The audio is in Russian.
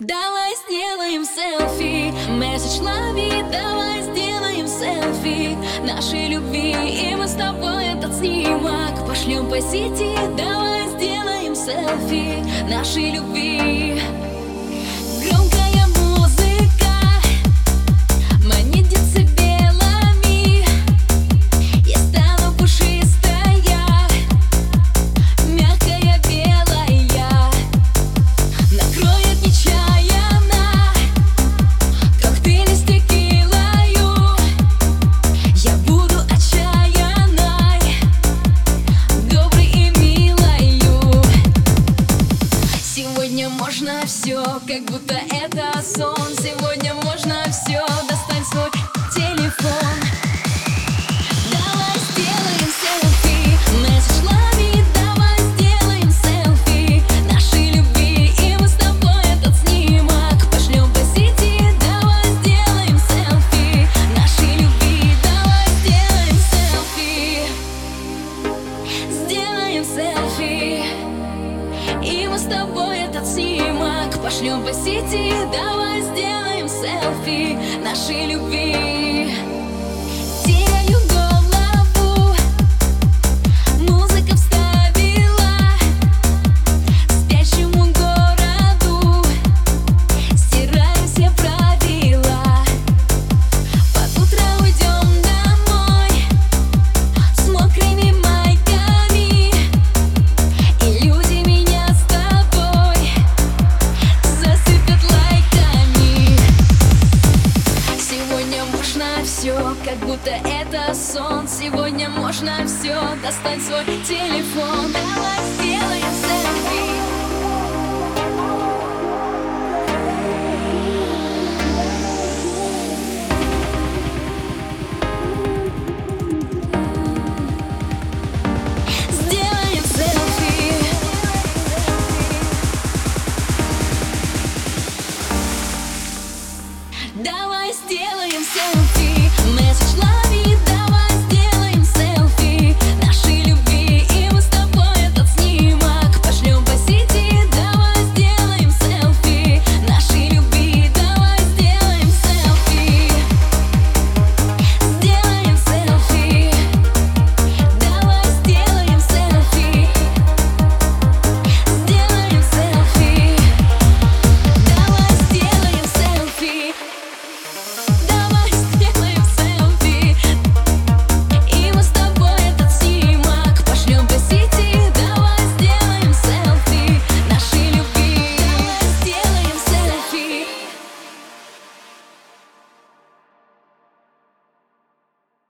Давай сделаем селфи. Месседж лови, давай сделаем селфи. Нашей любви И мы с тобой этот снимок Пошлем по сети. Давай сделаем селфи Нашей любви. Громкая будто это сон. Сегодня можно все, достань свой телефон. Давай сделаем селфи. Месседж лови, давай сделаем селфи. Нашей любви. И мы с тобой этот снимок Пошлем по сети. Давай сделаем селфи. Нашей любви. Давай сделаем селфи. Сделаем селфи И мы с тобой этот снимок Пошлем по сети. Давай сделаем селфи Нашей любви все, как будто это сон. Сегодня можно все, достать свой телефон